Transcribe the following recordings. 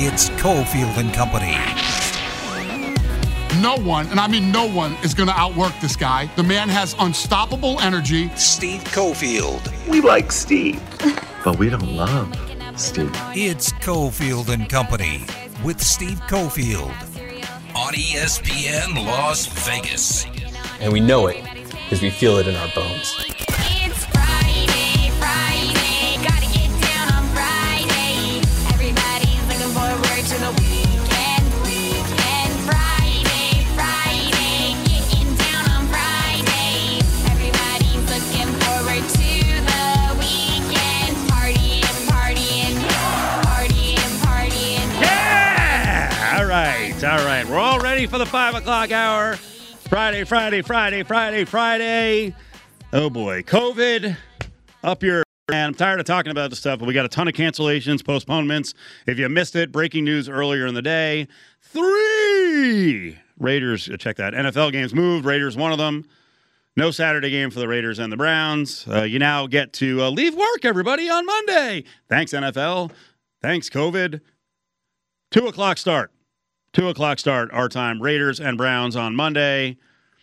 It's Cofield and Company. No one, and I mean no one, is going to outwork this guy. The man has unstoppable energy. Steve Cofield. We like Steve, but we don't love Steve. It's Cofield and Company with Steve Cofield on ESPN Las Vegas. And we know it because we feel it in our bones. Ready for the five o'clock hour. Friday, Friday, Friday, Friday, Friday. Oh boy, COVID up your. Man, I'm tired of talking about this stuff, but we got a ton of cancellations, postponements. If you missed it, breaking news earlier in the day. Three Raiders, uh, check that. NFL games moved. Raiders, one of them. No Saturday game for the Raiders and the Browns. Uh, you now get to uh, leave work, everybody, on Monday. Thanks, NFL. Thanks, COVID. Two o'clock start. Two o'clock start our time. Raiders and Browns on Monday.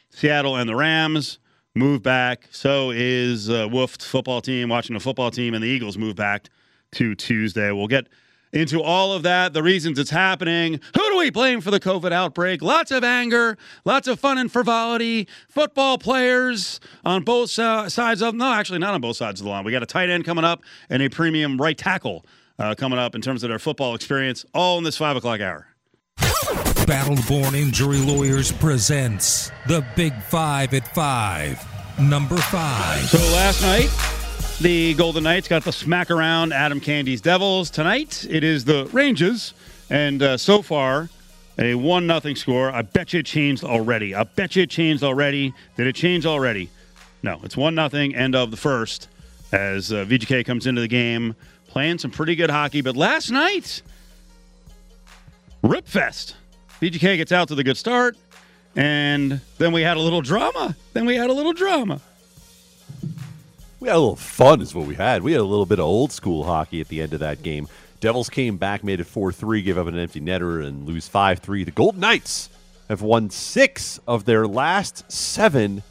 Seattle and the Rams move back. So is uh, football team, watching the football team, and the Eagles move back to Tuesday. We'll get into all of that, the reasons it's happening. Who do we blame for the COVID outbreak? Lots of anger, lots of fun and frivolity. Football players on both sides of no, actually not on both sides of the line. We got a tight end coming up and a premium right tackle uh, coming up in terms of their football experience, all in this five o'clock hour. Battleborn Injury Lawyers presents the Big Five at Five. Number five. So last night, the Golden Knights got the smack around Adam Candee's Devils. Tonight, it is the Rangers, and uh, so far, a one nothing score. I bet you it changed already. I bet you it changed already. Did it change already? No, it's one nothing. End of the first. As uh, VGK comes into the game, playing some pretty good hockey. But last night, Rip Fest. VGK gets out to the good start, and then we had a little drama. Then we had a little drama. We had a little fun, is what we had. We had a little bit of old school hockey at the end of that game. Devils came back, made it 4 3, gave up an empty netter, and lose 5 3. The Golden Knights have won six of their last seven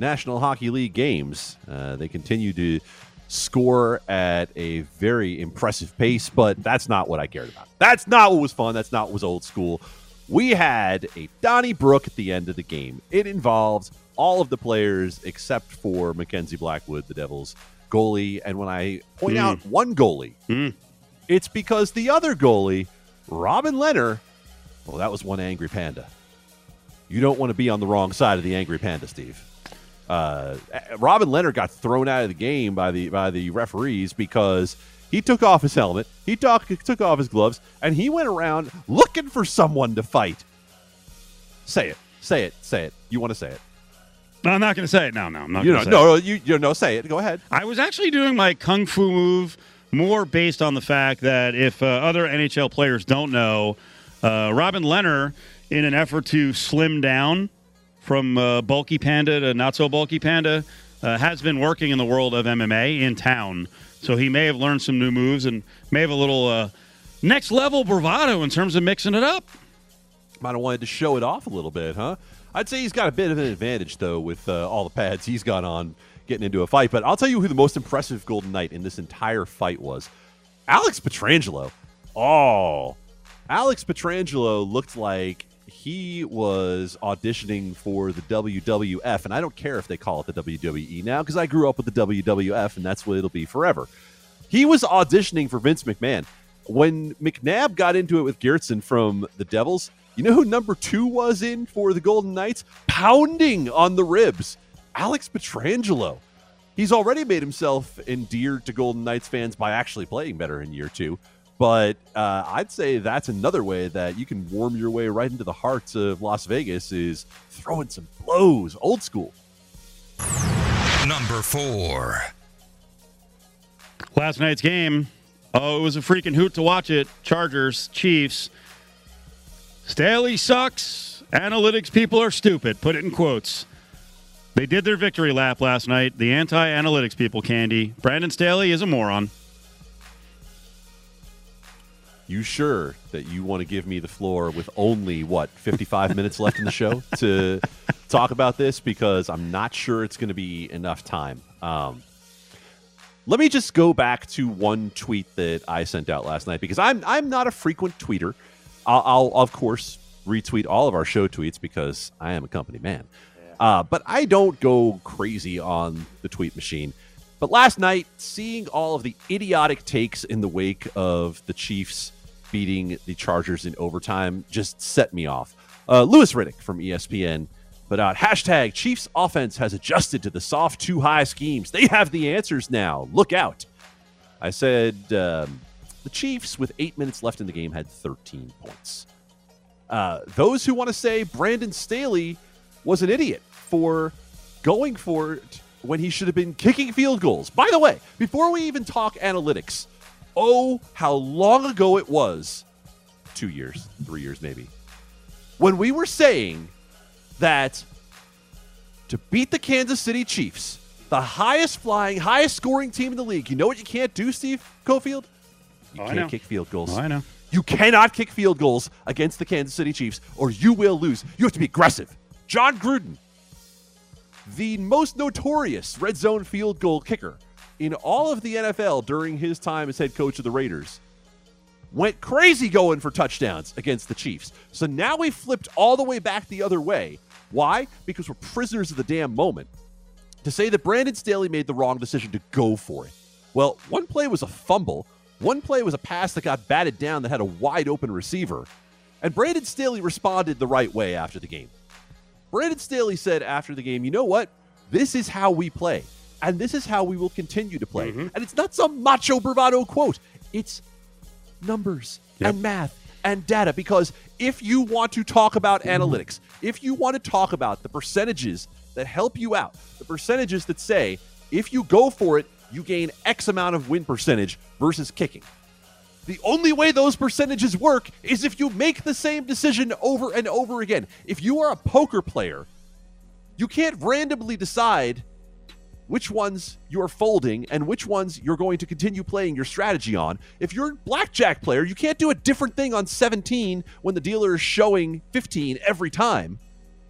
National Hockey League games. Uh, they continue to score at a very impressive pace, but that's not what I cared about. That's not what was fun. That's not what was old school. We had a Donnie Brook at the end of the game. It involves all of the players except for Mackenzie Blackwood, the Devils goalie. And when I point out hmm. one goalie, hmm. it's because the other goalie, Robin Lehner, well, that was one angry panda. You don't want to be on the wrong side of the angry panda, Steve. Uh, Robin Lehner got thrown out of the game by the by the referees because he took off his helmet, he took took off his gloves, and he went around looking for someone to fight. Say it, say it, say it. You want to say it? No, I'm not going to say it. No, no, I'm not You know, say no, it. you you know, say it. Go ahead. I was actually doing my kung fu move more based on the fact that if uh, other NHL players don't know, uh, Robin Lehner, in an effort to slim down from uh, bulky panda to not so bulky panda, uh, has been working in the world of MMA in town. So he may have learned some new moves and may have a little uh, next level bravado in terms of mixing it up. Might have wanted to show it off a little bit, huh? I'd say he's got a bit of an advantage though with uh, all the pads he's got on getting into a fight. But I'll tell you who the most impressive Golden Knight in this entire fight was: Alex Pietrangelo. Oh, Alex Pietrangelo looked like he was auditioning for the WWF, and I don't care if they call it the WWE now because I grew up with the WWF, and that's what it'll be forever. He was auditioning for Vince McMahon. When McNabb got into it with Gertson from the Devils, you know who number two was in for the Golden Knights? Pounding on the ribs. Alex Pietrangelo. He's already made himself endeared to Golden Knights fans by actually playing better in year two. But uh, I'd say that's another way that you can warm your way right into the hearts of Las Vegas is throwing some blows, old school. Number four. Last night's game. Oh, it was a freaking hoot to watch it. Chargers, Chiefs. Staley sucks. Analytics people are stupid. Put it in quotes. They did their victory lap last night. The anti analytics people, Candee. Brandon Staley is a moron. You sure that you want to give me the floor with only what 55 minutes left in the show to talk about this? Because I'm not sure it's going to be enough time. Um, let me just go back to one tweet that I sent out last night because I'm I'm not a frequent tweeter. I'll, I'll of course retweet all of our show tweets because I am a company man. Uh, but I don't go crazy on the tweet machine. But last night, seeing all of the idiotic takes in the wake of the Chiefs beating the Chargers in overtime just set me off. Uh, Louis Riddick from ESPN put out hashtag Chiefs offense has adjusted to the soft too high schemes. They have the answers now. Look out. I said um, the Chiefs, with eight minutes left in the game, had 13 points. Uh, those who want to say Brandon Staley was an idiot for going for when he should have been kicking field goals. By the way, before we even talk analytics, oh, how long ago it was two years, three years maybe when we were saying that to beat the Kansas City Chiefs, the highest flying, highest scoring team in the league, you know what you can't do, Steve Cofield? You Oh, can't kick field goals. Oh, I know. You cannot kick field goals against the Kansas City Chiefs, or you will lose. You have to be aggressive. Jon Gruden, the most notorious red zone field goal kicker in all of the NFL during his time as head coach of the Raiders, went crazy going for touchdowns against the Chiefs. So now we flipped all the way back the other way. Why? Because we're prisoners of the damn moment. To say that Brandon Staley made the wrong decision to go for it. Well, one play was a fumble, one play was a pass that got batted down that had a wide open receiver, and Brandon Staley responded the right way after the game. Brandon Staley said after the game, you know what? This is how we play. And this is how we will continue to play. Mm-hmm. And it's not some macho bravado quote. It's numbers and math and data. Because if you want to talk about mm-hmm. analytics, if you want to talk about the percentages that help you out, the percentages that say if you go for it, you gain X amount of win percentage versus kicking. The only way those percentages work is if you make the same decision over and over again. If you are a poker player, you can't randomly decide which ones you're folding and which ones you're going to continue playing your strategy on. If you're a blackjack player, you can't do a different thing on 17 when the dealer is showing 15 every time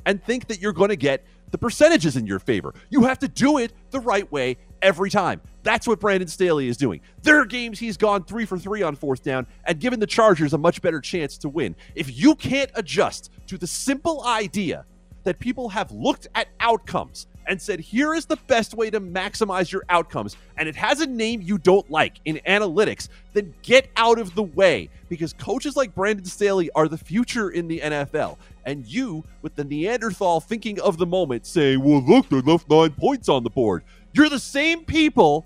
and think that you're going to get the percentages in your favor. You have to do it the right way every time. That's what Brandon Staley is doing. There are games he's gone three for three on fourth down and given the Chargers a much better chance to win. If you can't adjust to the simple idea that people have looked at outcomes and said, here is the best way to maximize your outcomes, and it has a name you don't like in analytics, then get out of the way because coaches like Brandon Staley are the future in the NFL. And you, with the Neanderthal thinking of the moment, say, well, look, they left nine points on the board. You're the same people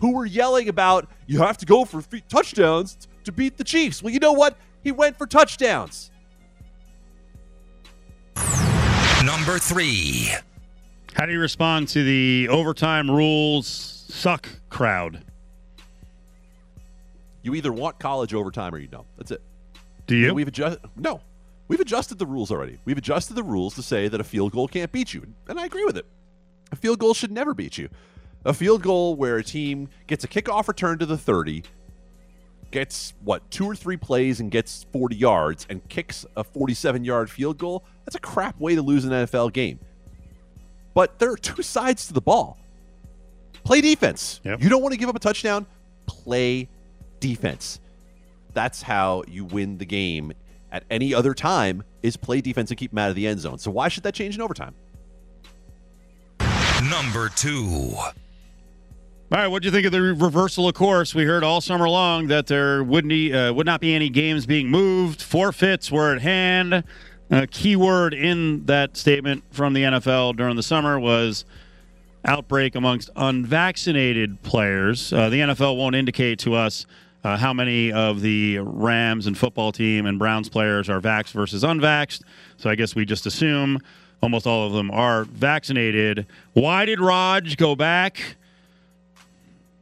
who were yelling about you have to go for touchdowns to beat the Chiefs. Well, you know what? He went for touchdowns. Number three. How do you respond to the overtime rules suck crowd? You either want college overtime or you don't. That's it. Do you? We've adjusted. No, we've adjusted the rules already. We've adjusted the rules to say that a field goal can't beat you, and I agree with it. A field goal should never beat you. A field goal where a team gets a kickoff return to the 30, gets what two or three plays and gets 40 yards, and kicks a 47-yard field goal. That's a crap way to lose an NFL game. But there are two sides to the ball. Play defense. Yep. You don't want to give up a touchdown. Play defense. That's how you win the game at any other time is play defense and keep them out of the end zone. So why should that change in overtime? Number two. All right, what do you think of the reversal of course? We heard all summer long that there wouldn't uh, would not be any games being moved. Forfeits were at hand. A key word in that statement from the NFL during the summer was outbreak amongst unvaccinated players. Uh, the NFL won't indicate to us uh, how many of the Rams and football team and Browns players are vaxxed versus unvaxxed. So I guess we just assume almost all of them are vaccinated. Why did Raj go back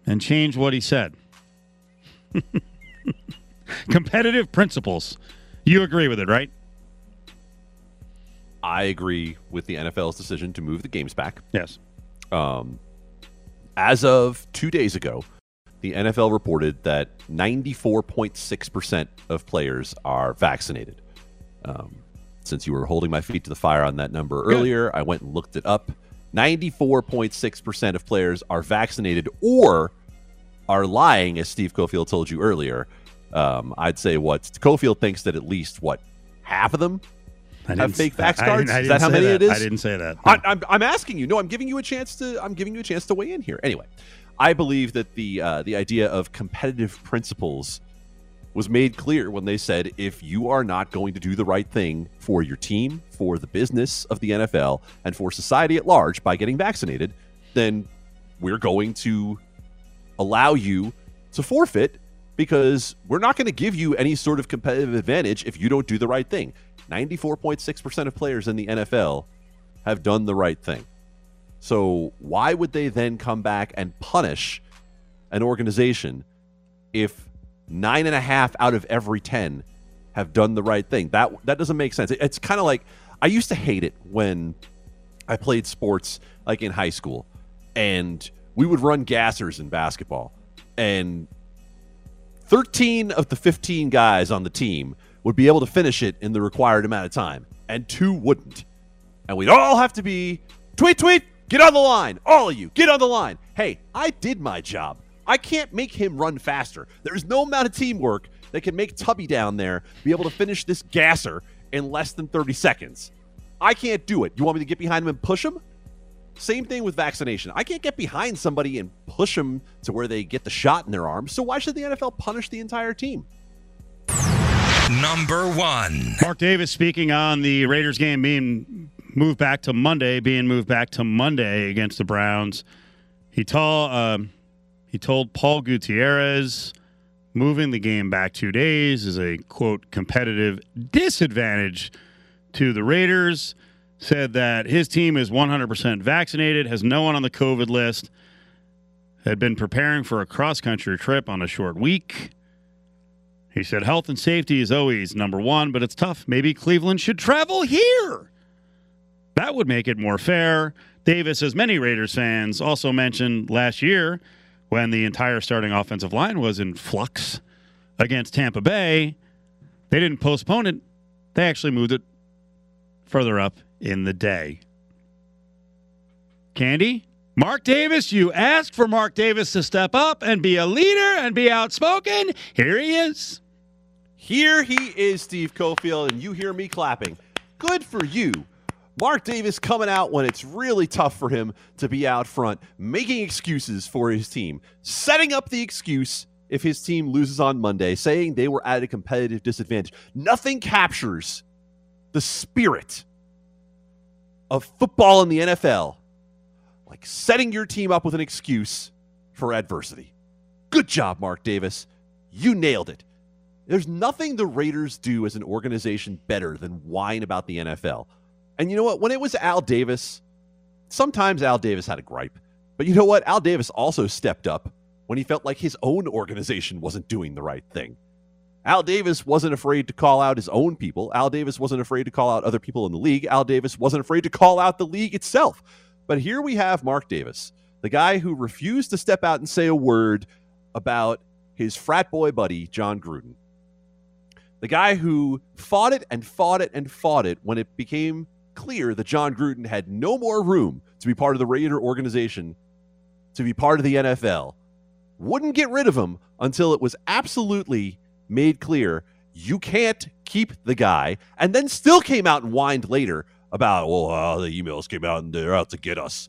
and change what he said? Competitive principles. You agree with it, right? I agree with the NFL's decision to move the games back. Yes. Um, as of two days ago, the NFL reported that 94.6% of players are vaccinated. Um, since you were holding my feet to the fire on that number earlier, I went and looked it up. 94.6% of players are vaccinated or are lying, as Steve Cofield told you earlier. Um, I'd say what Cofield thinks that at least what half of them have fake s- vax I- I cards. didn't- I is that how many that. it is? I didn't say that. I, I'm, I'm asking you. No, I'm giving you a chance to. I'm giving you a chance to weigh in here. Anyway, I believe that the uh, the idea of competitive principles was made clear when they said if you are not going to do the right thing for your team, for the business of the NFL, and for society at large by getting vaccinated, then we're going to allow you to forfeit because we're not going to give you any sort of competitive advantage if you don't do the right thing. 94.6% of players in the NFL have done the right thing. So why would they then come back and punish an organization if nine and a half out of every 10 have done the right thing? That, that doesn't make sense. It- It's kind of like I used to hate it when I played sports like in high school and we would run gassers in basketball and 13 of the 15 guys on the team would be able to finish it in the required amount of time and two wouldn't. And we'd all have to be tweet tweet get on the line all of you get on the line. Hey i did my job. I can't make him run faster. There's no amount of teamwork that can make tubby down there be able to finish this gasser in less than 30 seconds. I can't do it. You want me to get behind him and push him same thing with vaccination. I can't get behind somebody and push them to where they get the shot in their arm. So why should the NFL punish the entire team? Number one. Mark Davis speaking on the Raiders game being moved back to Monday, being moved back to Monday against the Browns. He told um, he told Paul Gutierrez moving the game back two days is a quote competitive disadvantage to the Raiders. Said that his team is 100% vaccinated, has no one on the COVID list, had been preparing for a cross country trip on a short week. He said health and safety is always number one, but it's tough. Maybe Cleveland should travel here. That would make it more fair. Davis, as many Raiders fans also mentioned last year when the entire starting offensive line was in flux against Tampa Bay, they didn't postpone it. They actually moved it further up in the day. Candee? Mark Davis, you asked for Mark Davis to step up and be a leader and be outspoken. Here he is. Here he is, Steve Cofield, and you hear me clapping. Good for you. Mark Davis coming out when it's really tough for him to be out front, making excuses for his team, setting up the excuse if his team loses on Monday, saying they were at a competitive disadvantage. Nothing captures the spirit of football in the NFL like setting your team up with an excuse for adversity. Good job, Mark Davis. You nailed it. There's nothing the Raiders do as an organization better than whine about the NFL. And you know what? When it was Al Davis, sometimes Al Davis had a gripe. But you know what? Al Davis also stepped up when he felt like his own organization wasn't doing the right thing. Al Davis wasn't afraid to call out his own people. Al Davis wasn't afraid to call out other people in the league. Al Davis wasn't afraid to call out the league itself. But here we have Mark Davis, the guy who refused to step out and say a word about his frat boy buddy, Jon Gruden. The guy who fought it and fought it and fought it when it became clear that Jon Gruden had no more room to be part of the Raider organization, to be part of the NFL, wouldn't get rid of him until it was absolutely made clear you can't keep the guy, and then still came out and whined later about, well, uh, the emails came out and they're out to get us.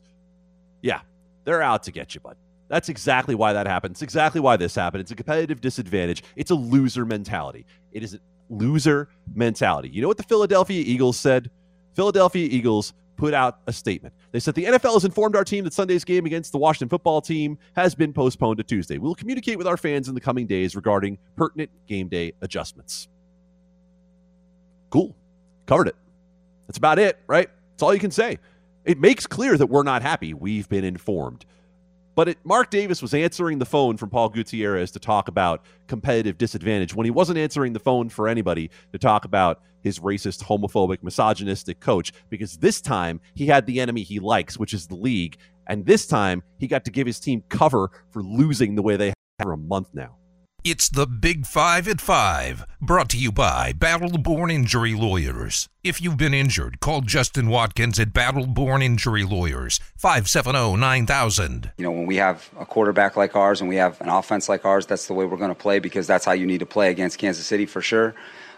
Yeah, they're out to get you, bud. That's exactly why that happened. It's exactly why this happened. It's a competitive disadvantage. It's a loser mentality. It is a loser mentality. You know what the Philadelphia Eagles said? Philadelphia Eagles put out a statement. They said the NFL has informed our team that Sunday's game against the Washington football team has been postponed to Tuesday. We'll communicate with our fans in the coming days regarding pertinent game day adjustments. Cool. Covered it. That's about it, right? That's all you can say. It makes clear that we're not happy. We've been informed. But it, Mark Davis was answering the phone from Paul Gutierrez to talk about competitive disadvantage when he wasn't answering the phone for anybody to talk about his racist, homophobic, misogynistic coach because this time he had the enemy he likes, which is the league. And this time he got to give his team cover for losing the way they have for a month now. It's the Big Five at Five, brought to you by Battle Born Injury Lawyers. If you've been injured, call Justin Watkins at Battle Born Injury Lawyers, 570 9000. You know, when we have a quarterback like ours and we have an offense like ours, that's the way we're going to play because that's how you need to play against Kansas City for sure.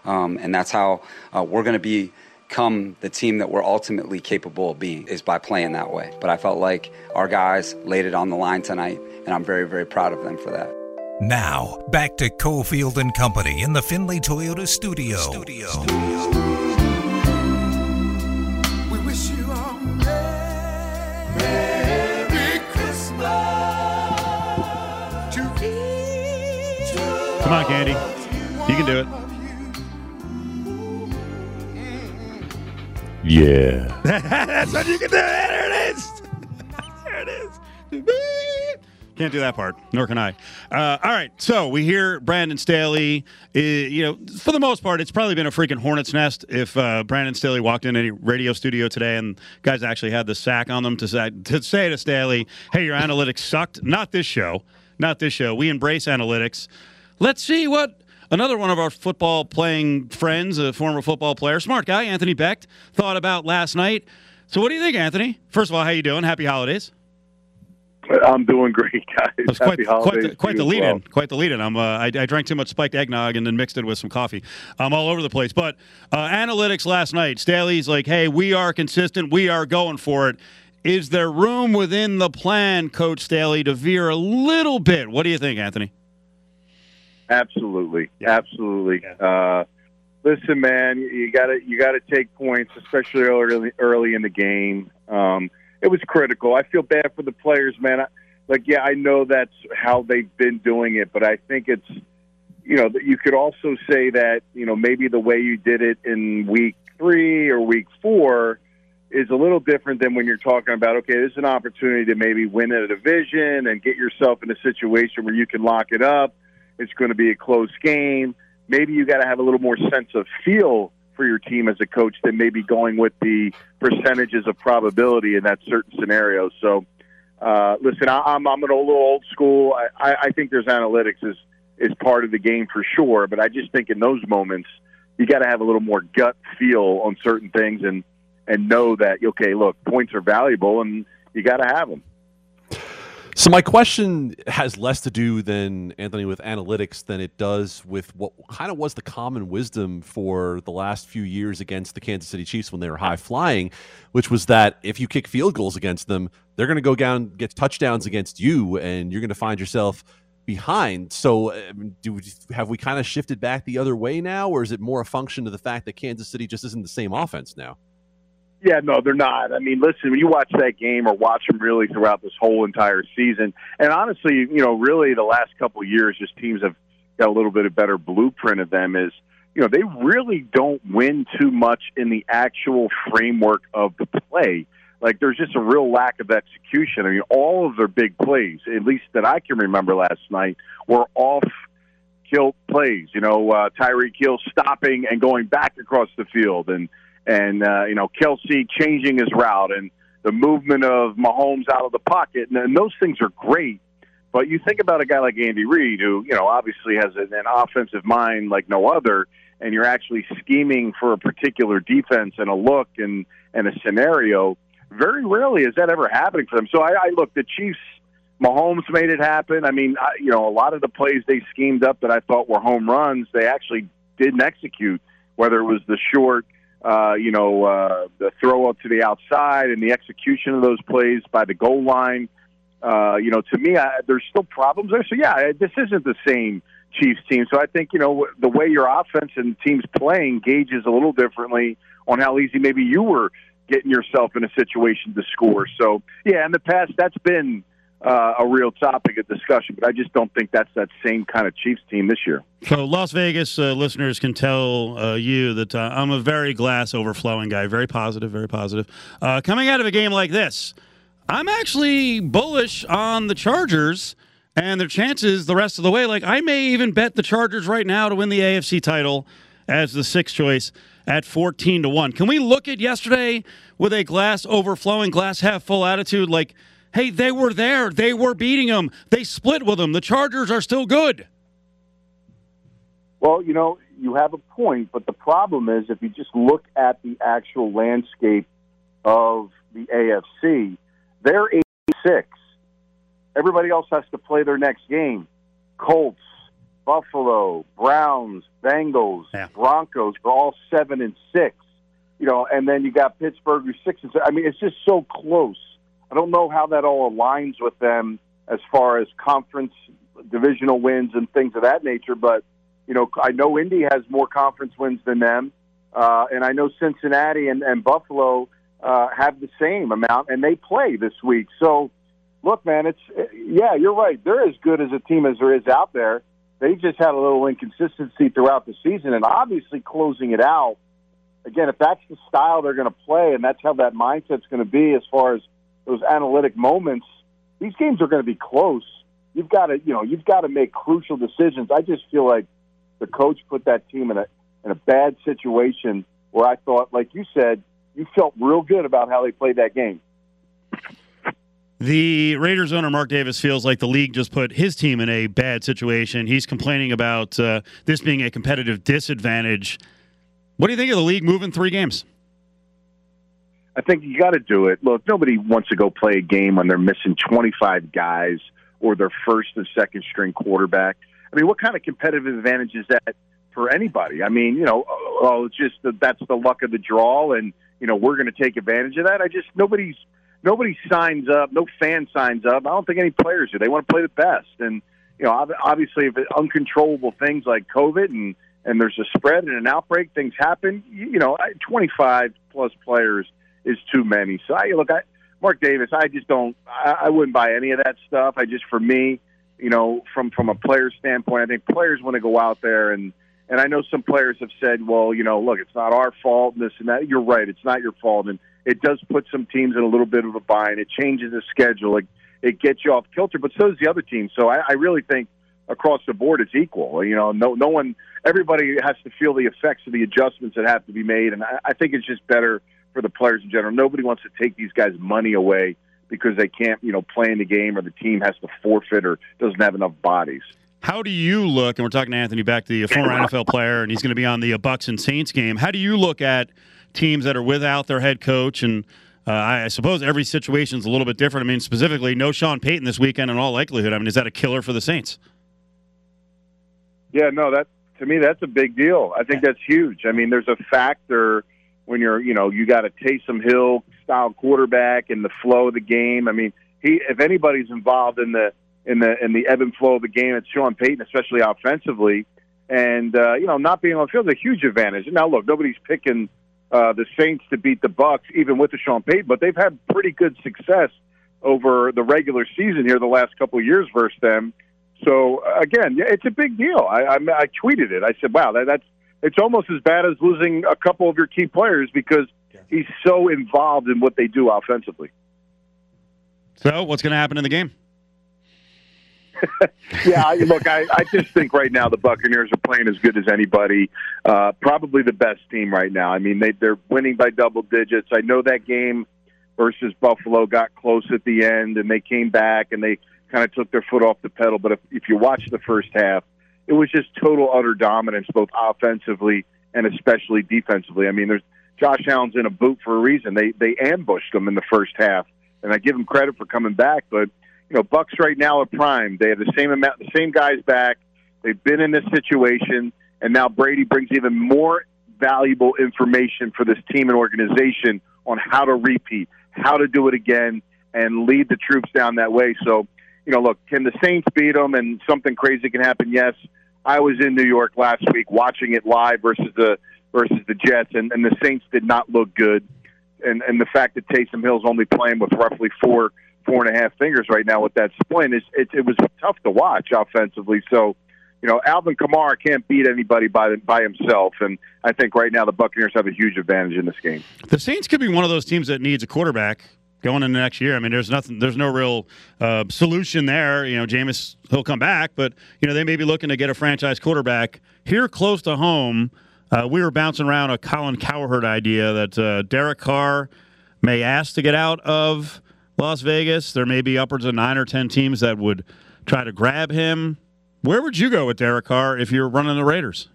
Um, and that's how uh, we're going to be become the team that we're ultimately capable of being is by playing that way. But I felt like our guys laid it on the line tonight, and I'm very, very proud of them for that. Now, back to Cofield and Company in the Findlay Toyota studio. Studio We wish you a Merry Christmas Come on, Candee. You can do it. Yeah. That's what you can do. There it is. there it is. Can't do that part, nor can I. Uh, all right, so we hear Brandon Staley. Uh, you know, for the most part, it's probably been a freaking hornet's nest if uh, Brandon Staley walked in any radio studio today and guys actually had the sack on them to say, to say to Staley, "Hey, your analytics sucked." Not this show. Not this show. We embrace analytics. Let's see what another one of our football playing friends, a former football player, smart guy, Anthony Becht, thought about last night. So, what do you think, Anthony? First of all, how you doing? Happy holidays. I'm doing great, guys. That's Happy quite holidays the, quite the as lead well. in. Quite the lead in. I'm, uh, I, I drank too much spiked eggnog and then mixed it with some coffee. I'm all over the place. But uh, analytics last night, Staley's like, hey, we are consistent. We are going for it. Is there room within the plan, Coach Staley, to veer a little bit? What do you think, Anthony? Absolutely, absolutely. Uh, listen, man, you got to you got to take points, especially early early in the game. Um, it was critical. I feel bad for the players, man. I, like, yeah, I know that's how they've been doing it, but I think it's you know you could also say that you know maybe the way you did it in week three or week four is a little different than when you're talking about okay, this is an opportunity to maybe win a division and get yourself in a situation where you can lock it up. It's going to be a close game. Maybe you got to have a little more sense of feel for your team as a coach than maybe going with the percentages of probability in that certain scenario. So, uh, listen, I, I'm I'm an old, little old school. I, I, I think there's analytics is is part of the game for sure, but I just think in those moments you got to have a little more gut feel on certain things and and know that okay, look, points are valuable and you got to have them. So my question has less to do than Anthony with analytics than it does with what kind of was the common wisdom for the last few years against the Kansas City Chiefs when they were high flying, which was that if you kick field goals against them, they're going to go down get touchdowns against you, and you're going to find yourself behind. So, um, do we, have we kind of shifted back the other way now, or is it more a function of the fact that Kansas City just isn't the same offense now? Yeah, no, they're not. I mean, listen, when you watch that game or watch them really throughout this whole entire season, and honestly, you know, really the last couple of years, just teams have got a little bit of better blueprint of them. Is you know they really don't win too much in the actual framework of the play. Like there's just a real lack of execution. I mean, all of their big plays, at least that I can remember last night, were off kill plays. You know, uh, Tyreek Hill stopping and going back across the field, and and uh, you know Kelce changing his route, and the movement of Mahomes out of the pocket, and, and those things are great. But you think about a guy like Andy Reid, who you know obviously has an, an offensive mind like no other, and you're actually scheming for a particular defense and a look and and a scenario. Very rarely is that ever happening for them. So I, I look, the Chiefs. Mahomes made it happen. I mean, I, you know, a lot of the plays they schemed up that I thought were home runs, they actually didn't execute. Whether it was the short, uh, you know, uh, the throw up to the outside and the execution of those plays by the goal line. Uh, you know, to me, I, there's still problems there. So yeah, this isn't the same Chiefs team. So I think you know the way your offense and teams playing gauges a little differently on how easy maybe you were getting yourself in a situation to score. So yeah, in the past that's been uh, a real topic of discussion, but I just don't think that's that same kind of Chiefs team this year. So, Las Vegas uh, listeners can tell uh, you that uh, I'm a very glass overflowing guy, very positive, very positive. Uh, coming out of a game like this, I'm actually bullish on the Chargers and their chances the rest of the way. Like I may even bet the Chargers right now to win the AFC title as the sixth choice at 14 to 1. Can we look at yesterday with a glass overflowing, glass half full attitude like, hey, they were there. They were beating them. They split with them. The Chargers are still good. Well, you know, you have a point, but the problem is if you just look at the actual landscape of the AFC, they're 86. Everybody else has to play their next game. Colts, Buffalo, Browns, Bengals, Broncos are all seven and six. You know, and then you got Pittsburgh who's six and seven. I mean, it's just so close. I don't know how that all aligns with them as far as conference divisional wins and things of that nature, but you know, I know Indy has more conference wins than them, uh, and I know Cincinnati and, and Buffalo uh, have the same amount, and they play this week. So, look, man, it's yeah, you're right. They're as good as a team as there is out there. They just had a little inconsistency throughout the season, and obviously closing it out. Again, if that's the style they're going to play, and that's how that mindset's going to be as far as those analytic moments, these games are going to be close. You've got to, you know, you've got to make crucial decisions. I just feel like the coach put that team in a in a bad situation where I thought, like you said, you felt real good about how they played that game. The Raiders owner Mark Davis feels like the league just put his team in a bad situation. He's complaining about uh, this being a competitive disadvantage. What do you think of the league moving three games? I think you got to do it. Look, nobody wants to go play a game when they're missing 25 guys or their first and second string quarterback. I mean, what kind of competitive advantage is that for anybody? I mean, you know, oh, oh it's just that that's the luck of the draw, and you know we're going to take advantage of that. I just nobody's nobody signs up, no fan signs up. I don't think any players do. They want to play the best, and you know, obviously, if it, uncontrollable things like COVID and and there's a spread and an outbreak, things happen. You, you know, 25 plus players is too many. So I look, I Mark Davis, I just don't. I, I wouldn't buy any of that stuff. I just for me you know, from from a player standpoint, I think players want to go out there and and I know some players have said, well, you know, look, it's not our fault, and this and that. You're right, it's not your fault, and it does put some teams in a little bit of a bind. It changes the schedule, it, it gets you off kilter, but so does the other team. So I, I really think across the board it's equal. You know, no no one, everybody has to feel the effects of the adjustments that have to be made, and I, I think it's just better for the players in general. Nobody wants to take these guys' money away because they can't, you know, play in the game or the team has to forfeit or doesn't have enough bodies. How do you look? And we're talking to Anthony Becht, the former NFL player, and he's going to be on the Bucks and Saints game. How do you look at teams that are without their head coach? And uh, I I suppose every situation is a little bit different. I mean, specifically, no Sean Payton this weekend in all likelihood. I mean, is that a killer for the Saints? Yeah, no, that to me that's a big deal. I think that's huge. I mean, there's a factor when you're, you know, you got a Taysom Hill style quarterback and the flow of the game. I mean, he if anybody's involved in the in the in the ebb and flow of the game, it's Sean Payton, especially offensively. And uh, you know, not being on the field is a huge advantage. Now, look, nobody's picking uh, the Saints to beat the Bucks, even with the Sean Payton, but they've had pretty good success over the regular season here the last couple of years versus them. So again, yeah, it's a big deal. I, I, I tweeted it. I said, "Wow, that, that's it's almost as bad as losing a couple of your key players because he's so involved in what they do offensively." So, what's going to happen in the game? yeah, I, look, I, I just think right now the Buccaneers are playing as good as anybody. Uh, probably the best team right now. I mean, they they're winning by double digits. I know that game versus Buffalo got close at the end, and they came back and they kind of took their foot off the pedal. But if, if you watch the first half, it was just total utter dominance, both offensively and especially defensively. I mean, there's Josh Allen's in a boot for a reason. They they ambushed them in the first half, and I give them credit for coming back. But you know, Bucks right now are prime. They have the same amount, the same guys back. They've been in this situation, and now Brady brings even more valuable information for this team and organization on how to repeat, how to do it again, and lead the troops down that way. So, you know, look, can the Saints beat them and something crazy can happen? Yes. I was in New York last week watching it live versus the versus the Jets, and, and the Saints did not look good. And and the fact that Taysom Hill's only playing with roughly four four and a half fingers right now with that splint is it, it was tough to watch offensively. So, you know, Alvin Kamara can't beat anybody by by himself, and I think right now the Buccaneers have a huge advantage in this game. The Saints could be one of those teams that needs a quarterback. Going into next year. I mean, there's nothing, there's no real uh, solution there. You know, Jameis he'll come back, but you know they may be looking to get a franchise quarterback here close to home. Uh, we were bouncing around a Colin Cowherd idea that uh, Derek Carr may ask to get out of Las Vegas. There may be upwards of nine or ten teams that would try to grab him. Where would you go with Derek Carr if you're running the Raiders?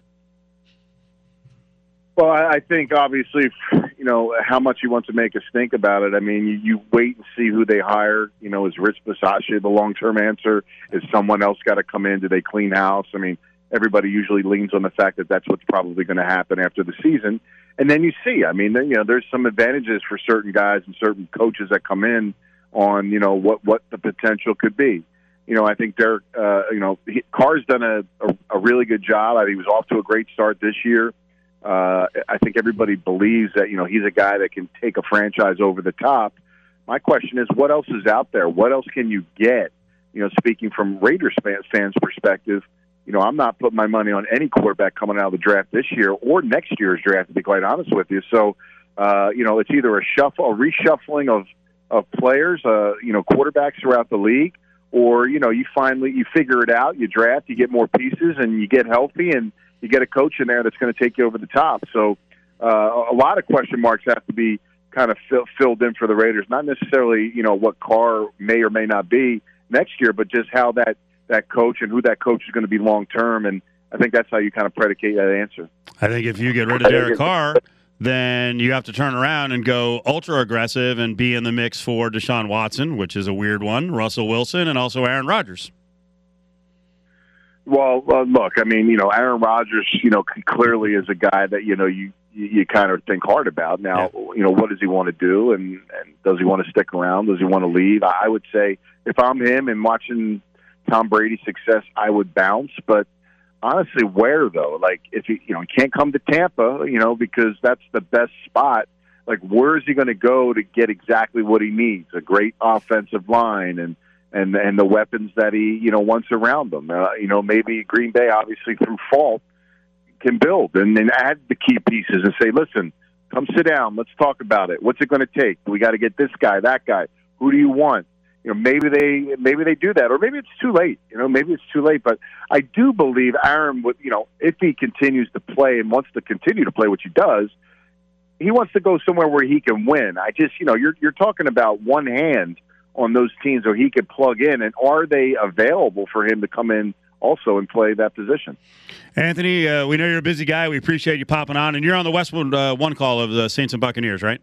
Well, I I think obviously, you know, how much he wants to make us think about it. I mean, you, you wait and see who they hire. You know, is Rich Bisaccia the long term answer? Is someone else got to come in? Do they clean house? I mean, everybody usually leans on the fact that that's what's probably going to happen after the season. And then you see, I mean, you know, there's some advantages for certain guys and certain coaches that come in on, you know, what what the potential could be. You know, I think Derek, uh, you know, he, Carr's done a, a, a really good job. I think he was off to a great start this year. Uh, I think everybody believes that you know he's a guy that can take a franchise over the top. My question is, what else is out there? What else can you get? You know, speaking from Raiders fans, perspective, you know, I'm not putting my money on any quarterback coming out of the draft this year or next year's draft. To be quite honest with you, so uh, you know, it's either a shuffle, a reshuffling of of players, uh, you know, quarterbacks throughout the league, or you know, you finally you figure it out, you draft, you get more pieces, and you get healthy and you get a coach in there that's going to take you over the top. So uh, a lot of question marks have to be kind of fill, filled in for the Raiders. Not necessarily you know what Carr may or may not be next year, but just how that that coach and who that coach is going to be long term. And I think that's how you kind of predicate that answer. I think if you get rid of Derek Carr, then you have to turn around and go ultra aggressive and be in the mix for Deshaun Watson, which is a weird one, Russell Wilson, and also Aaron Rodgers. Well, uh, look, I mean, you know, Aaron Rodgers, you know, clearly is a guy that you know you you, kind of think hard about. Now, you know, what does he want to do, and and does he want to stick around? Does he want to leave? I would say if I'm him and watching Tom Brady's success, I would bounce. But honestly, where though? Like, if he, you know, he can't come to Tampa, you know, because that's the best spot. Like, where is he going to go to get exactly what he needs? A great offensive line and and and the weapons that he you know wants around him. Uh, you know, maybe Green Bay, obviously through fault, can build and then add the key pieces and say, listen, come sit down, let's talk about it. What's it going to take? We got to get this guy, that guy. Who do you want? You know, maybe they maybe they do that, or maybe it's too late. You know, maybe it's too late. But I do believe Aaron would. You know, if he continues to play and wants to continue to play, which he does, he wants to go somewhere where he can win. I just, you know, you're you're talking about one hand on those teams where he could plug in, and are they available for him to come in also and play that position? Anthony, uh, we know you're a busy guy. We appreciate you popping on, and you're on the Westwood uh, One call of the Saints and Buccaneers, right?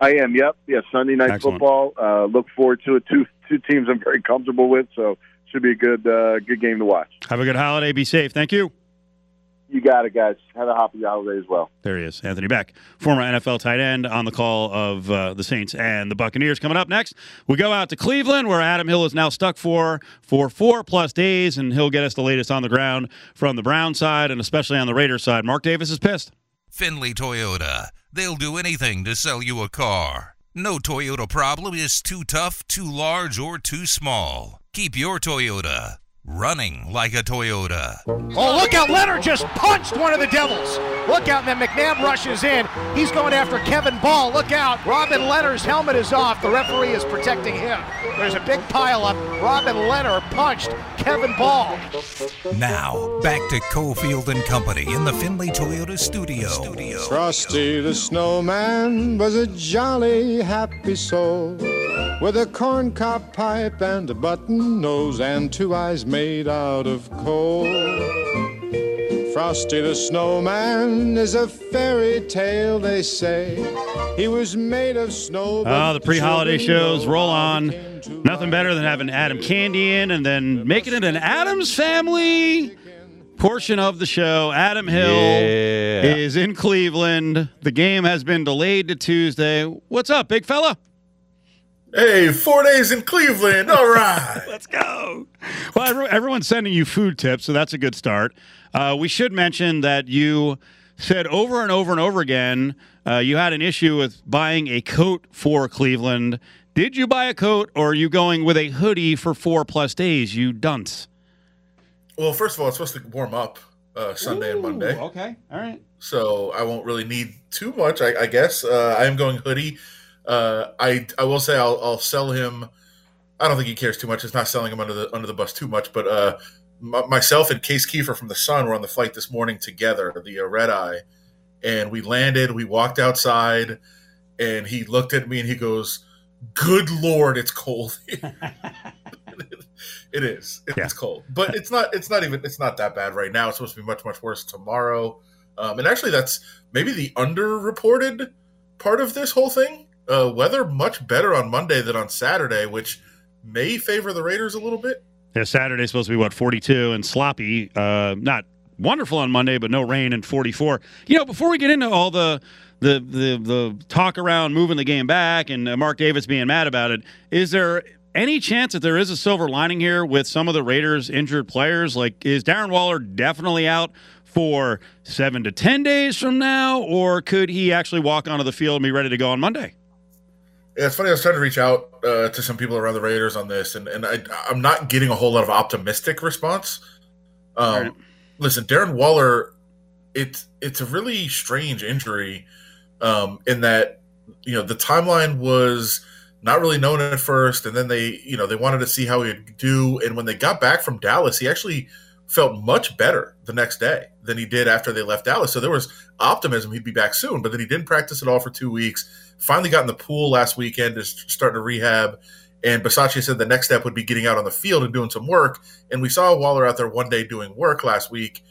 I am. Yep. Yeah. Sunday night Excellent. football. Uh, look forward to it. Two two teams I'm very comfortable with, so should be a good uh, good game to watch. Have a good holiday. Be safe. Thank you. You got it, guys. Have a happy holiday as well. There he is, Anthony Becht, former NFL tight end, on the call of uh, the Saints and the Buccaneers. Coming up next, we go out to Cleveland, where Adam Hill is now stuck for for four plus days, and he'll get us the latest on the ground from the Brown side and especially on the Raiders side. Mark Davis is pissed. Findlay Toyota. They'll do anything to sell you a car. No Toyota problem is too tough, too large, or too small. Keep your Toyota running like a Toyota. Oh, look out. Lehner just punched one of the Devils. Look out. And then McNabb rushes in. He's going after Kevin Bahl. Look out. Robin Lehner's helmet is off. The referee is protecting him. There's a big pileup. Robin Lehner punched Kevin Bahl. Now, back to Cofield and Company in the Findlay Toyota studio. Frosty the snowman was a jolly happy soul with a corncob pipe and a button nose and two eyes made out of coal. Frosty the snowman is a fairy tale, they say. He was made of snow. Oh, the pre-holiday shows roll on. Nothing better than having Adam Candee in and then making it an Adams family portion of the show. Adam Hill Yeah. is in Cleveland. The game has been delayed to Tuesday. What's up, big fella? Hey, four days in Cleveland. All right. Let's go. Well, everyone's sending you food tips, so that's a good start. Uh, we should mention that you said over and over and over again uh, you had an issue with buying a coat for Cleveland. Did you buy a coat, or are you going with a hoodie for four plus days? You dunce. Well, first of all, it's supposed to warm up uh, Sunday and Monday. Okay. All right. So I won't really need too much, I, I guess. Uh, I am going hoodie. Uh, I I will say I'll I'll sell him. I don't think he cares too much. It's not selling him under the under the bus too much. But uh, m- myself and Case Keefer from the Sun were on the flight this morning together, the uh, red eye, and we landed. We walked outside, and he looked at me and he goes, "Good lord, it's cold." it is. It's cold, but it's not. It's not even. It's not that bad right now. It's supposed to be much much worse tomorrow. Um, and actually, that's maybe the underreported part of this whole thing. Uh, weather much better on Monday than on Saturday, which may favor the Raiders a little bit. Yeah, Saturday's supposed to be what 42 and sloppy. Uh, not wonderful on Monday, but no rain and 44. You know, before we get into all the the the, the talk around moving the game back and uh, Mark Davis being mad about it, is there any chance that there is a silver lining here with some of the Raiders injured players? Like, is Darren Waller definitely out? For seven to 10 days from now, or could he actually walk onto the field and be ready to go on Monday? Yeah, it's funny. I was trying to reach out uh, to some people around the Raiders on this, and, and I, I'm not getting a whole lot of optimistic response. Um, Right. Listen, Darren Waller, it's it's a really strange injury um, in that you know the timeline was not really known at first, and then they you know they wanted to see how he would do, and when they got back from Dallas, he actually felt much better the next day than he did after they left Dallas. So there was optimism he'd be back soon, but then he didn't practice at all for two weeks. Finally got in the pool last weekend, is starting to rehab. And Bisaccia said the next step would be getting out on the field and doing some work. And we saw Waller out there one day doing work last week.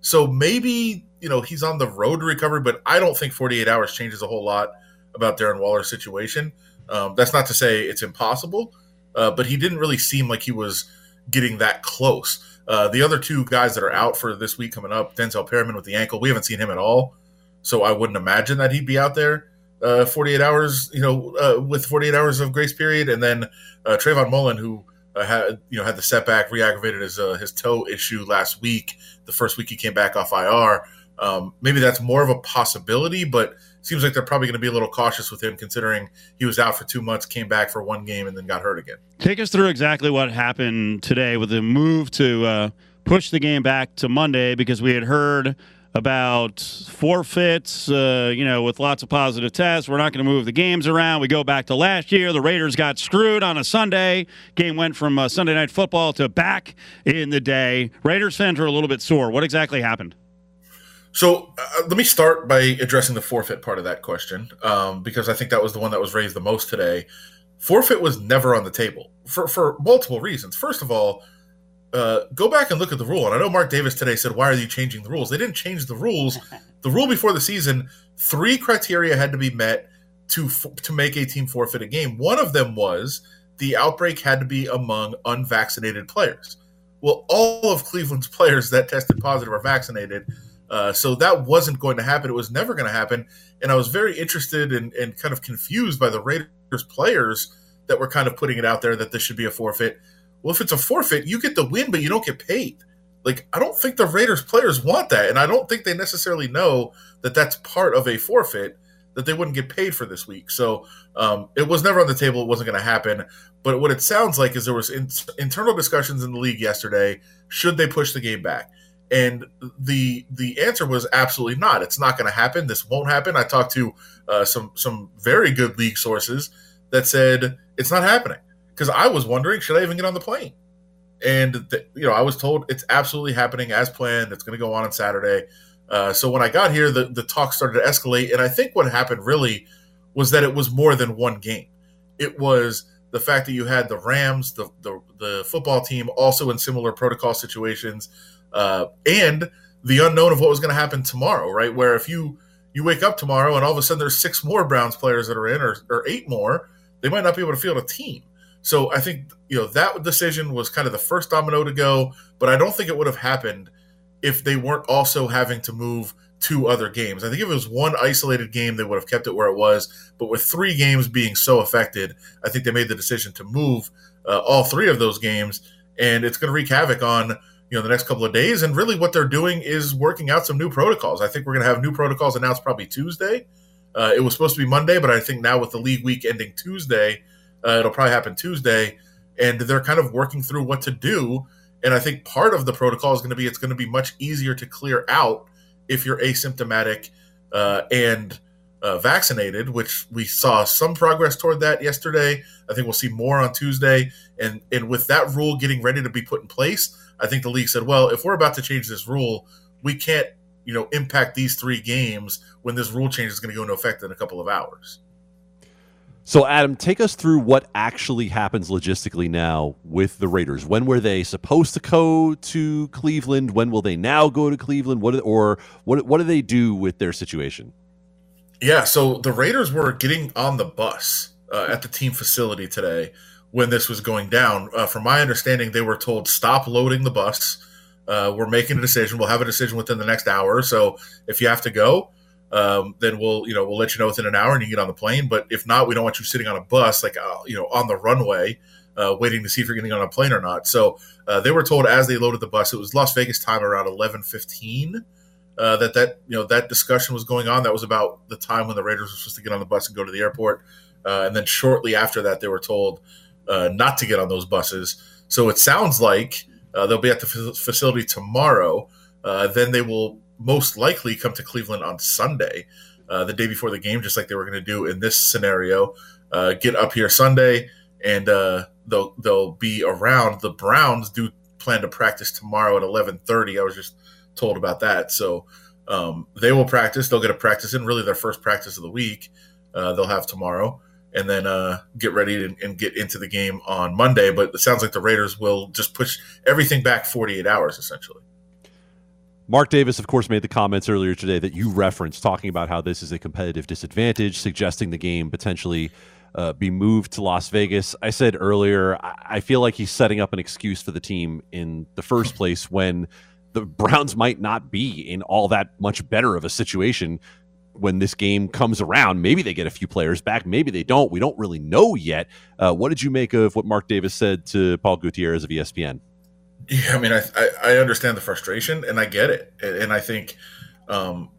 So maybe, you know, he's on the road to recovery, but I don't think 48 hours changes a whole lot about Darren Waller's situation. Um, that's not to say it's impossible, uh, but he didn't really seem like he was getting that close. Uh, the other two guys that are out for this week coming up, Denzel Perryman with the ankle, we haven't seen him at all. So I wouldn't imagine that he'd be out there uh, 48 hours, you know, uh, with 48 hours of grace period. And then uh, Trayvon Mullen, who uh, had, you know, had the setback, re-aggravated his, uh, his toe issue last week, the first week he came back off IR. Um, maybe that's more of a possibility, but seems like they're probably going to be a little cautious with him considering he was out for two months, came back for one game, and then got hurt again. Take us through exactly what happened today with the move to uh, push the game back to Monday because we had heard about forfeits, uh, you know, with lots of positive tests. We're not going to move the games around. We go back to last year. The Raiders got screwed on a Sunday. Game went from uh, Sunday night football to back in the day. Raiders fans are a little bit sore. What exactly happened? So uh, let me start by addressing the forfeit part of that question, um, because I think that was the one that was raised the most today. Forfeit was never on the table for for multiple reasons. First of all, uh, go back and look at the rule. And I know Mark Davis today said, "Why are you changing the rules?" They didn't change the rules. the rule before the season, three criteria had to be met to f- to make a team forfeit a game. One of them was the outbreak had to be among unvaccinated players. Well, all of Cleveland's players that tested positive are vaccinated. Uh, so that wasn't going to happen. It was never going to happen. And I was very interested and, and kind of confused by the Raiders players that were kind of putting it out there that this should be a forfeit. Well, if it's a forfeit, you get the win, but you don't get paid. Like, I don't think the Raiders players want that. And I don't think they necessarily know that that's part of a forfeit that they wouldn't get paid for this week. So um, it was never on the table. It wasn't going to happen. But what it sounds like is there was in- internal discussions in the league yesterday. Should they push the game back? And the the answer was absolutely not. It's not going to happen. This won't happen. I talked to uh, some some very good league sources that said it's not happening because I was wondering should I even get on the plane? And th- you know I was told it's absolutely happening as planned. It's going to go on on Saturday. Uh, so when I got here, the the talk started to escalate, and I think what happened really was that it was more than one game. It was the fact that you had the Rams, the the, the football team, also in similar protocol situations uh, and the unknown of what was going to happen tomorrow, right? Where if you you wake up tomorrow and all of a sudden there's six more Browns players that are in, or, or eight more, they might not be able to field a team. So I think you know that decision was kind of the first domino to go, but I don't think it would have happened if they weren't also having to move two other games. I think if it was one isolated game, they would have kept it where it was. But with three games being so affected, I think they made the decision to move uh, all three of those games, and it's going to wreak havoc on you know the next couple of days and really what they're doing is working out some new protocols i think we're going to have new protocols announced probably tuesday uh, it was supposed to be monday but i think now with the league week ending tuesday uh, it'll probably happen tuesday and they're kind of working through what to do and i think part of the protocol is going to be it's going to be much easier to clear out if you're asymptomatic uh, and uh, vaccinated, which we saw some progress toward that yesterday. I think we'll see more on Tuesday. And and with that rule getting ready to be put in place, I think the league said, well, if we're about to change this rule, we can't you know impact these three games when this rule change is going to go into effect in a couple of hours. So, Adam, take us through what actually happens logistically now with the Raiders. When were they supposed to go to Cleveland? When will they now go to Cleveland? What or what? What do they do with their situation? Yeah, so the Raiders were getting on the bus uh, at the team facility today when this was going down. Uh, from my understanding, they were told stop loading the bus. Uh, we're making a decision. We'll have a decision within the next hour. So if you have to go, um, then we'll you know we'll let you know within an hour and you get on the plane. But if not, we don't want you sitting on a bus like uh, you know on the runway. Uh, waiting to see if you're getting on a plane or not. So uh, they were told as they loaded the bus, it was Las Vegas time around 11:15 uh, that that you know that discussion was going on. That was about the time when the Raiders were supposed to get on the bus and go to the airport. Uh, and then shortly after that, they were told uh, not to get on those buses. So it sounds like uh, they'll be at the f- facility tomorrow. Then they will most likely come to Cleveland on Sunday, uh, the day before the game, just like they were going to do in this scenario. get up here Sunday, and they'll they'll be around. The Browns do plan to practice tomorrow at eleven thirty. I was just told about that. So um, they will practice. They'll get a practice in, really their first practice of the week. Uh, they'll have tomorrow, and then uh, get ready and, and, get into the game on Monday. But it sounds like the Raiders will just push everything back 48 hours, essentially. Mark Davis, of course, made the comments earlier today that you referenced, talking about how this is a competitive disadvantage, suggesting the game potentially uh, be moved to Las Vegas. I said earlier, I feel like he's setting up an excuse for the team in the first place when the Browns might not be in all that much better of a situation when this game comes around. Maybe they get a few players back, maybe they don't. We don't really know yet. Uh, what did you make of what Mark Davis said to Paul Gutierrez of ESPN? Yeah, I mean, I, I, understand the frustration and I get it, and I think, um,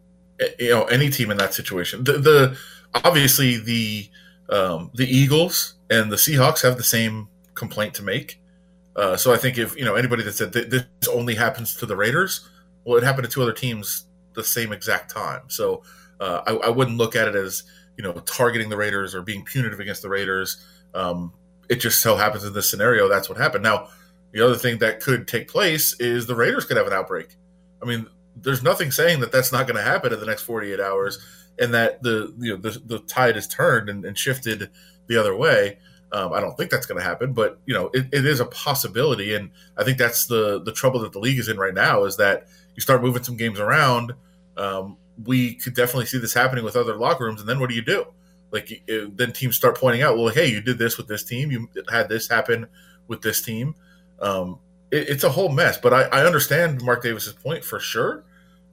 you know, any team in that situation, the, the obviously the um, the Eagles and the Seahawks have the same complaint to make. Uh, so I think if you know anybody that said this only happens to the Raiders, well, it happened to two other teams the same exact time. So uh, I, I, wouldn't look at it as you know targeting the Raiders or being punitive against the Raiders. Um, it just so happens in this scenario that's what happened. Now, the other thing that could take place is the Raiders could have an outbreak. I mean, there's nothing saying that that's not going to happen in the next 48 hours, and that the you know the, the tide is turned and, and shifted the other way. Um, I don't think that's going to happen, but you know, it, it is a possibility, and I think that's the the trouble that the league is in right now is that you start moving some games around. Um, we could definitely see this happening with other locker rooms, and then what do you do? Like it, then teams start pointing out, well, hey, you did this with this team, you had this happen with this team. Um, it, it's a whole mess, but I, I understand Mark Davis's point for sure.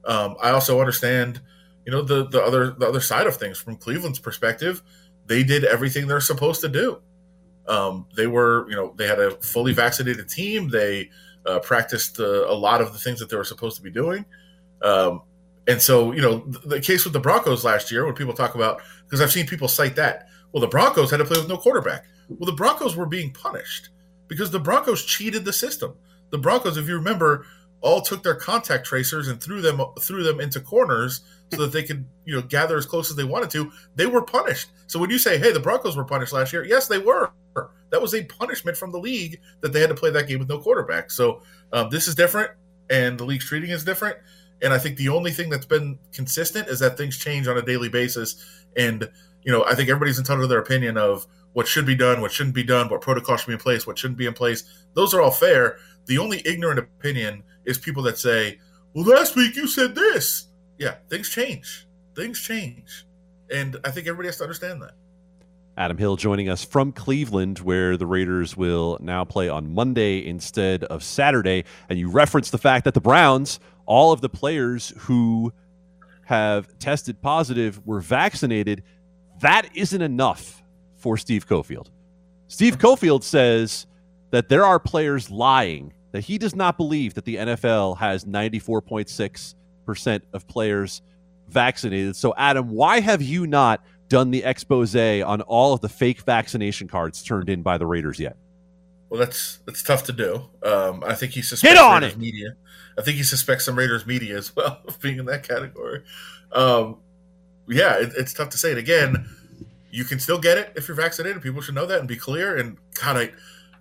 Um, I also understand, you know, the the other the other side of things from Cleveland's perspective. They did everything they're supposed to do um, they were, you know, they had a fully vaccinated team. They uh, practiced uh, a lot of the things that they were supposed to be doing. Um, and so, you know, the, the, case with the Broncos last year, when people talk about, because I've seen people cite that, well, the Broncos had to play with no quarterback. Well, the Broncos were being punished because the Broncos cheated the system. The Broncos, if you remember, all took their contact tracers and threw them threw them into corners so that they could you know gather as close as they wanted to. They were punished. So when you say, "Hey, the Broncos were punished last year," yes, they were. That was a punishment from the league that they had to play that game with no quarterback. So um, this is different, and the league's treating is different. And I think the only thing that's been consistent is that things change on a daily basis. And you know, I think everybody's entitled to their opinion of what should be done, what shouldn't be done, what protocol should be in place, what shouldn't be in place. Those are all fair. The only ignorant opinion is people that say, "Well, last week you said this." Yeah, things change. Things change, and I think everybody has to understand that. Adam Hill joining us from Cleveland, where the Raiders will now play on Monday instead of Saturday. And you referenced the fact that the Browns, all of the players who have tested positive were vaccinated. That isn't enough for Steve Cofield. Steve Cofield says that there are players lying, that he does not believe that the NFL has 94.6% of players vaccinated. So, Adam, why have you not done the expose on all of the fake vaccination cards turned in by the Raiders yet? Well, that's that's tough to do. Um, I think he suspects on Raiders it. media. I think he suspects some Raiders media as well of being in that category. Um, yeah, it, it's tough to say it again. You can still get it if you're vaccinated. People should know that and be clear. And God, I,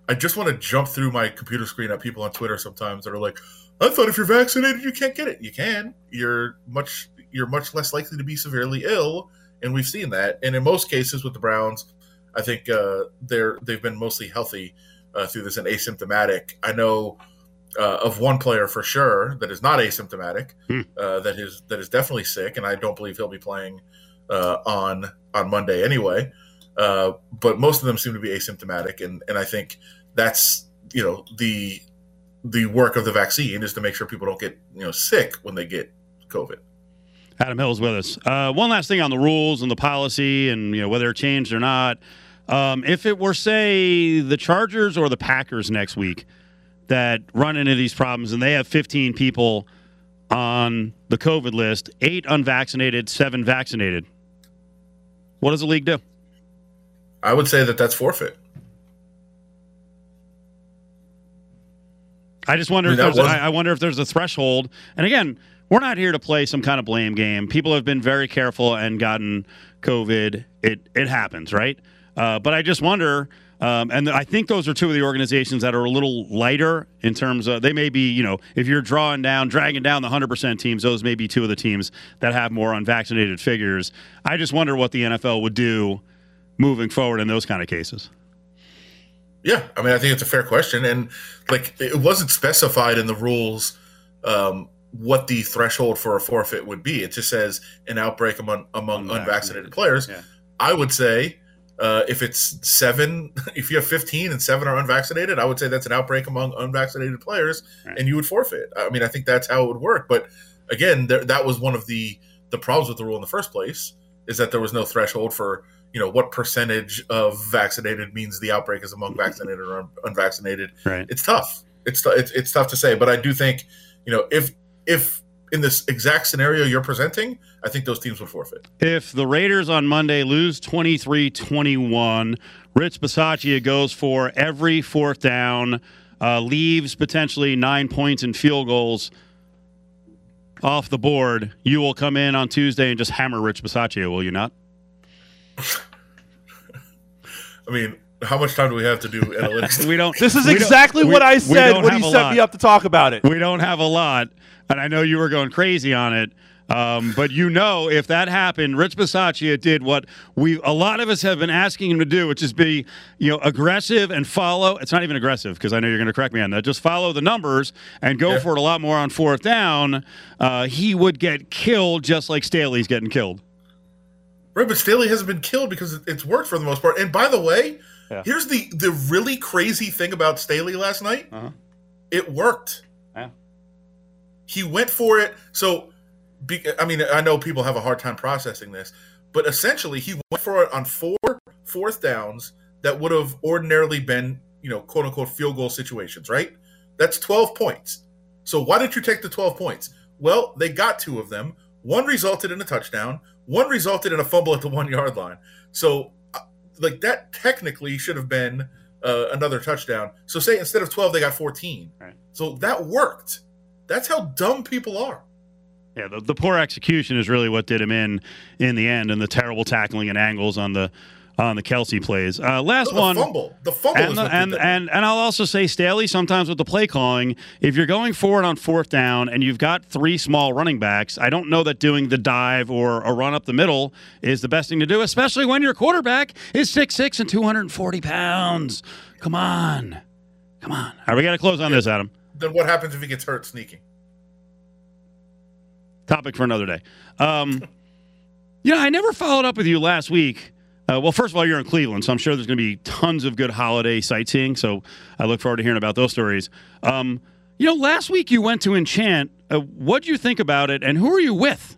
I just want to jump through my computer screen at people on Twitter sometimes that are like, "I thought if you're vaccinated, you can't get it. You can. You're much, you're much less likely to be severely ill." And we've seen that. And in most cases with the Browns, I think uh, they're they've been mostly healthy uh, through this and asymptomatic. I know uh, of one player for sure that is not asymptomatic, uh, that is that is definitely sick, and I don't believe he'll be playing uh, on on Monday anyway. Uh, but most of them seem to be asymptomatic, and and I think that's you know the the work of the vaccine is to make sure people don't get you know sick when they get COVID. Adam Hill is with us. Uh, one last thing on the rules and the policy, and you know whether it changed or not. Um, if it were, say, the Chargers or the Packers next week that run into these problems, and they have 15 people on the COVID list, eight unvaccinated, seven vaccinated, what does the league do? I would say that that's forfeit. I just wonder I if mean, that there's I I wonder if there's a threshold. And again, we're not here to play some kind of blame game. People have been very careful and gotten COVID. It it happens, right? Uh, but I just wonder. Um, and I think those are two of the organizations that are a little lighter in terms of they may be, you know, if you're drawing down, dragging down the 100% teams, those may be two of the teams that have more unvaccinated figures. I just wonder what the NFL would do moving forward in those kind of cases. Yeah, I mean, I think it's a fair question, and like it wasn't specified in the rules um, what the threshold for a forfeit would be. It just says an outbreak among among unvaccinated players. I would say uh, if it's seven, if you have fifteen and seven are unvaccinated, I would say that's an outbreak among unvaccinated players, and you would forfeit. I mean, I think that's how it would work. But again, there, that was one of the the problems with the rule in the first place is that there was no threshold for you know what percentage of vaccinated means the outbreak is among vaccinated or un- unvaccinated. Right. It's tough. It's, it's it's tough to say, but I do think you know if if in this exact scenario you're presenting, I think those teams would forfeit. If the Raiders on Monday lose 23 21, Rich Bisaccia goes for every fourth down, uh, leaves potentially nine points and field goals off the board. You will come in on Tuesday and just hammer Rich Bisaccia, will you not? I mean, how much time do we have to do analytics? we don't. This is we don't- exactly we- what I we said don't when have he set lot. me up to talk about it. We don't have a lot, and I know you were going crazy on it. Um, but you know, if that happened, Rich Bisaccia did what we a lot of us have been asking him to do, which is be you know aggressive and follow. It's not even aggressive because I know you're going to correct me on that. Just follow the numbers and go for it a lot more on fourth down. Uh, he would get killed just like Staley's getting killed. Right, but Staley hasn't been killed because it's worked for the most part. And by the way, Yeah. here's the the really crazy thing about Staley last night. It worked. Yeah. He went for it. So, be, I mean, I know people have a hard time processing this, but essentially, he went for it on four fourth downs that would have ordinarily been, you know, quote unquote field goal situations. Right? That's twelve points. So why didn't you take the twelve points? Well, they got two of them. One resulted in a touchdown. One resulted in a fumble at the one yard line. So, uh, like that technically should have been uh, another touchdown. So, say instead of twelve, they got fourteen. So that worked. That's how dumb people are. Yeah, the, the poor execution is really what did him in in the end, and the terrible tackling and angles on the on the Kelce plays. Uh, last the one, fumble. The fumble and, is the- and, and and I'll also say Staley sometimes with the play calling, if you're going forward on fourth down and you've got three small running backs, I don't know that doing the dive or a run up the middle is the best thing to do, especially when your quarterback is six six and 240 pounds. Come on, come on. All right, we got to close on this, Adam. Then what happens if he gets hurt sneaking? Topic for another day. Um, you know, I never followed up with you last week. Uh, well, first of all, you're in Cleveland, so I'm sure there's going to be tons of good holiday sightseeing. So I look forward to hearing about those stories. Um, you know, last week you went to Enchant. Uh, what do you think about it, and who are you with?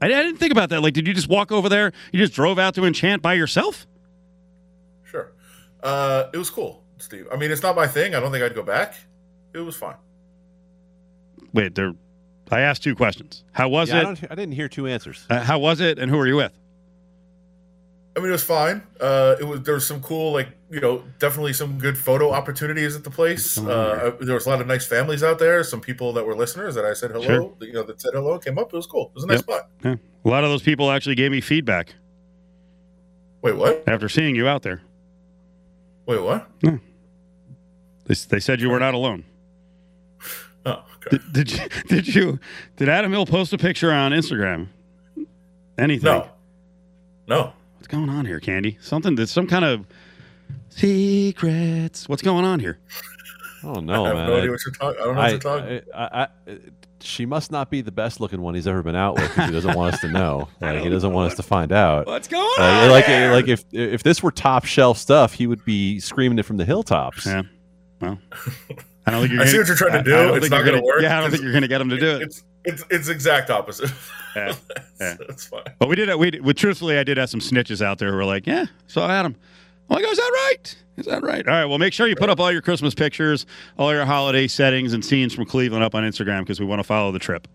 I, I didn't think about that. Like, did you just walk over there? You just drove out to Enchant by yourself? Sure. Uh, it was cool, Steve. I mean, it's not my thing. I don't think I'd go back. It was fine. Wait, there. I asked two questions. How was Yeah, I, it? don't, I didn't hear two answers. Uh, how was it, and who are you with? I mean, it was fine. Uh, it was there was some cool, like you know, definitely some good photo opportunities at the place. Uh, there was a lot of nice families out there. Some people that were listeners that I said hello, Sure. you know, that said hello, came up. It was cool. It was a nice Yep. spot. Yeah. A lot of those people actually gave me feedback Wait, what? after seeing you out there. Wait, what? They, they said you were not alone. Oh, Did, did you? Did you? Did Adam Hill post a picture on Instagram? Anything? No. No. What's going on here, Candee? Something that's some kind of secrets. What's going on here? I don't know, I have man. no idea what you're talking. I don't know what you're talking. I, I, I, she must not be the best looking one he's ever been out with. 'cause He doesn't want us to know. Like he doesn't want us to find out. What's going Like, on? like, here? like if if this were top shelf stuff, he would be screaming it from the hilltops. Yeah. Well, I don't think you're. I see gonna- what you're trying to do. It's not going to work. Yeah, I don't think you're going to get them to do it. It's it's it's exact opposite. Yeah. Yeah. That's fine. But we did. It we did, well, truthfully, I did have some snitches out there who were like, "Yeah, saw Adam." I'm like, "Oh, is that right? Is that right?" All right. Well, make sure you put up all your Christmas pictures, all your holiday settings and scenes from Cleveland up on Instagram because we want to follow the trip.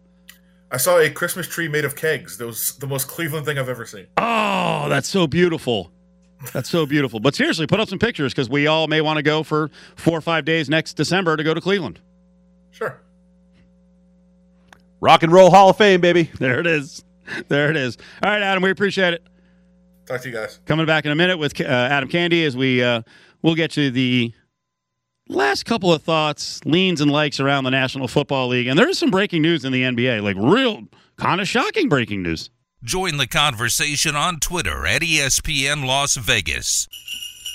I saw a Christmas tree made of kegs. That was the most Cleveland thing I've ever seen. Oh, that's so beautiful. That's so beautiful. But seriously, put up some pictures because we all may want to go for four or five days next December to go to Cleveland. Sure. Rock and Roll Hall of Fame, baby. There it is. There it is. All right, Adam, we appreciate it. Talk to you guys. Coming back in a minute with uh, Adam Candee as we uh, we'll get to the last couple of thoughts, leans and likes around the National Football League, and there is some breaking news in the NBA, like real kind of shocking breaking news. Join the conversation on Twitter at ESPN Las Vegas.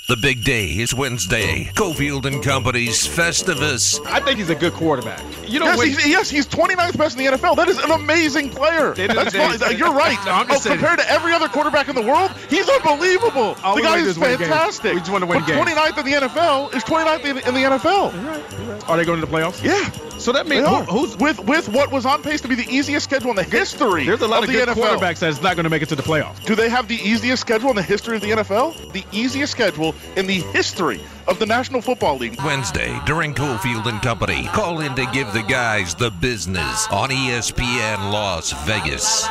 The big day is Wednesday. Cofield and Company's Festivus. I think he's a good quarterback. You know, yes, when- he's, yes, he's 29th best in the NFL. That is an amazing player. That's it is- fine. You're right. No, Oh, compared to every other quarterback in the world, he's unbelievable. All the guy is is win games. fantastic. We just wanna win but games. 29th in the NFL is 29th in, in the NFL. Are they going to the playoffs? Yeah. So that means who, who's with with what was on pace to be the easiest schedule in the history there's a lot of, the good NFL. quarterbacks that's not going to make it to the playoffs. Do they have the easiest schedule in the history of the NFL? The easiest schedule in the history of the National Football League. Wednesday during Cofield and Company. Call in to give the guys the business on ESPN Las Vegas.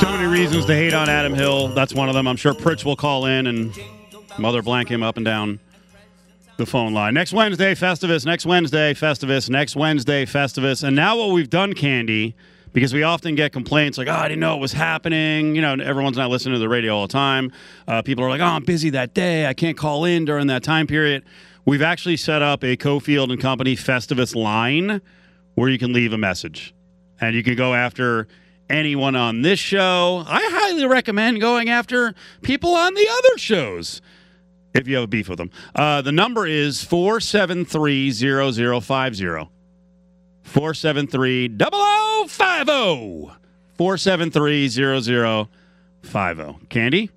So many reasons to hate on Adam Hill. That's one of them. I'm sure Pritch will call in and mother blank him up and down the phone line. Next Wednesday, Festivus. Next Wednesday, Festivus. Next Wednesday, Festivus. And now what we've done, Candee, because we often get complaints like, oh, I didn't know it was happening. You know, everyone's not listening to the radio all the time. Uh, people are like, oh, I'm busy that day. I can't call in during that time period. We've actually set up a Cofield and Company Festivus line where you can leave a message and you can go after anyone on this show. I highly recommend going after people on the other shows if you have a beef with them. Uh, the number is 473 0050. 473 0050. 473 0050. Candee?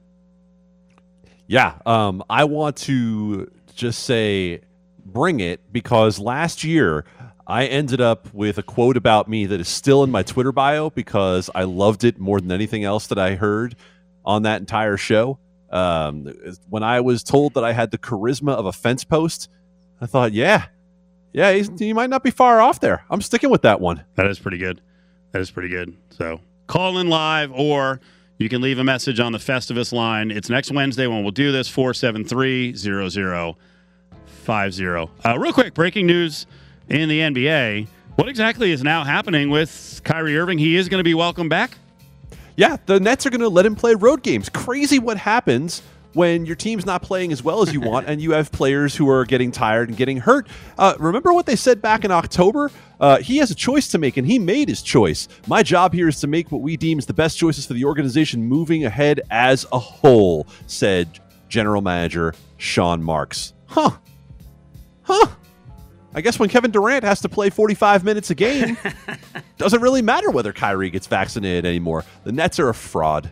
Yeah, um, I want to just say bring it because last year I ended up with a quote about me that is still in my Twitter bio because I loved it more than anything else that I heard on that entire show. Um, when I was told that I had the charisma of a fence post, I thought, yeah, yeah, he might not be far off there. I'm sticking with that one. That is pretty good. That is pretty good. So call in live or you can leave a message on the Festivus line. It's next Wednesday when we'll do this 473 0050. Uh, real quick, breaking news in the NBA. What exactly is now happening with Kyrie Irving? He is going to be welcome back. Yeah, the Nets are going to let him play road games. Crazy what happens when your team's not playing as well as you want and you have players who are getting tired and getting hurt. Uh, remember what they said back in October? Uh, he has a choice to make, and he made his choice. My job here is to make what we deem is the best choices for the organization moving ahead as a whole, said General Manager Sean Marks. Huh. Huh. I guess when Kevin Durant has to play 45 minutes a game, doesn't really matter whether Kyrie gets vaccinated anymore. The Nets are a fraud.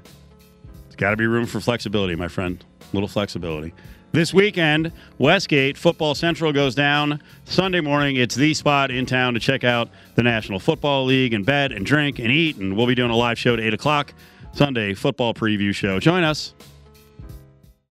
There's got to be room for flexibility, my friend. A Little flexibility. This weekend, Westgate Football Central goes down. Sunday morning, it's the spot in town to check out the National Football League and bet and drink and eat. And we'll be doing a live show at 8 o'clock. Sunday football preview show. Join us.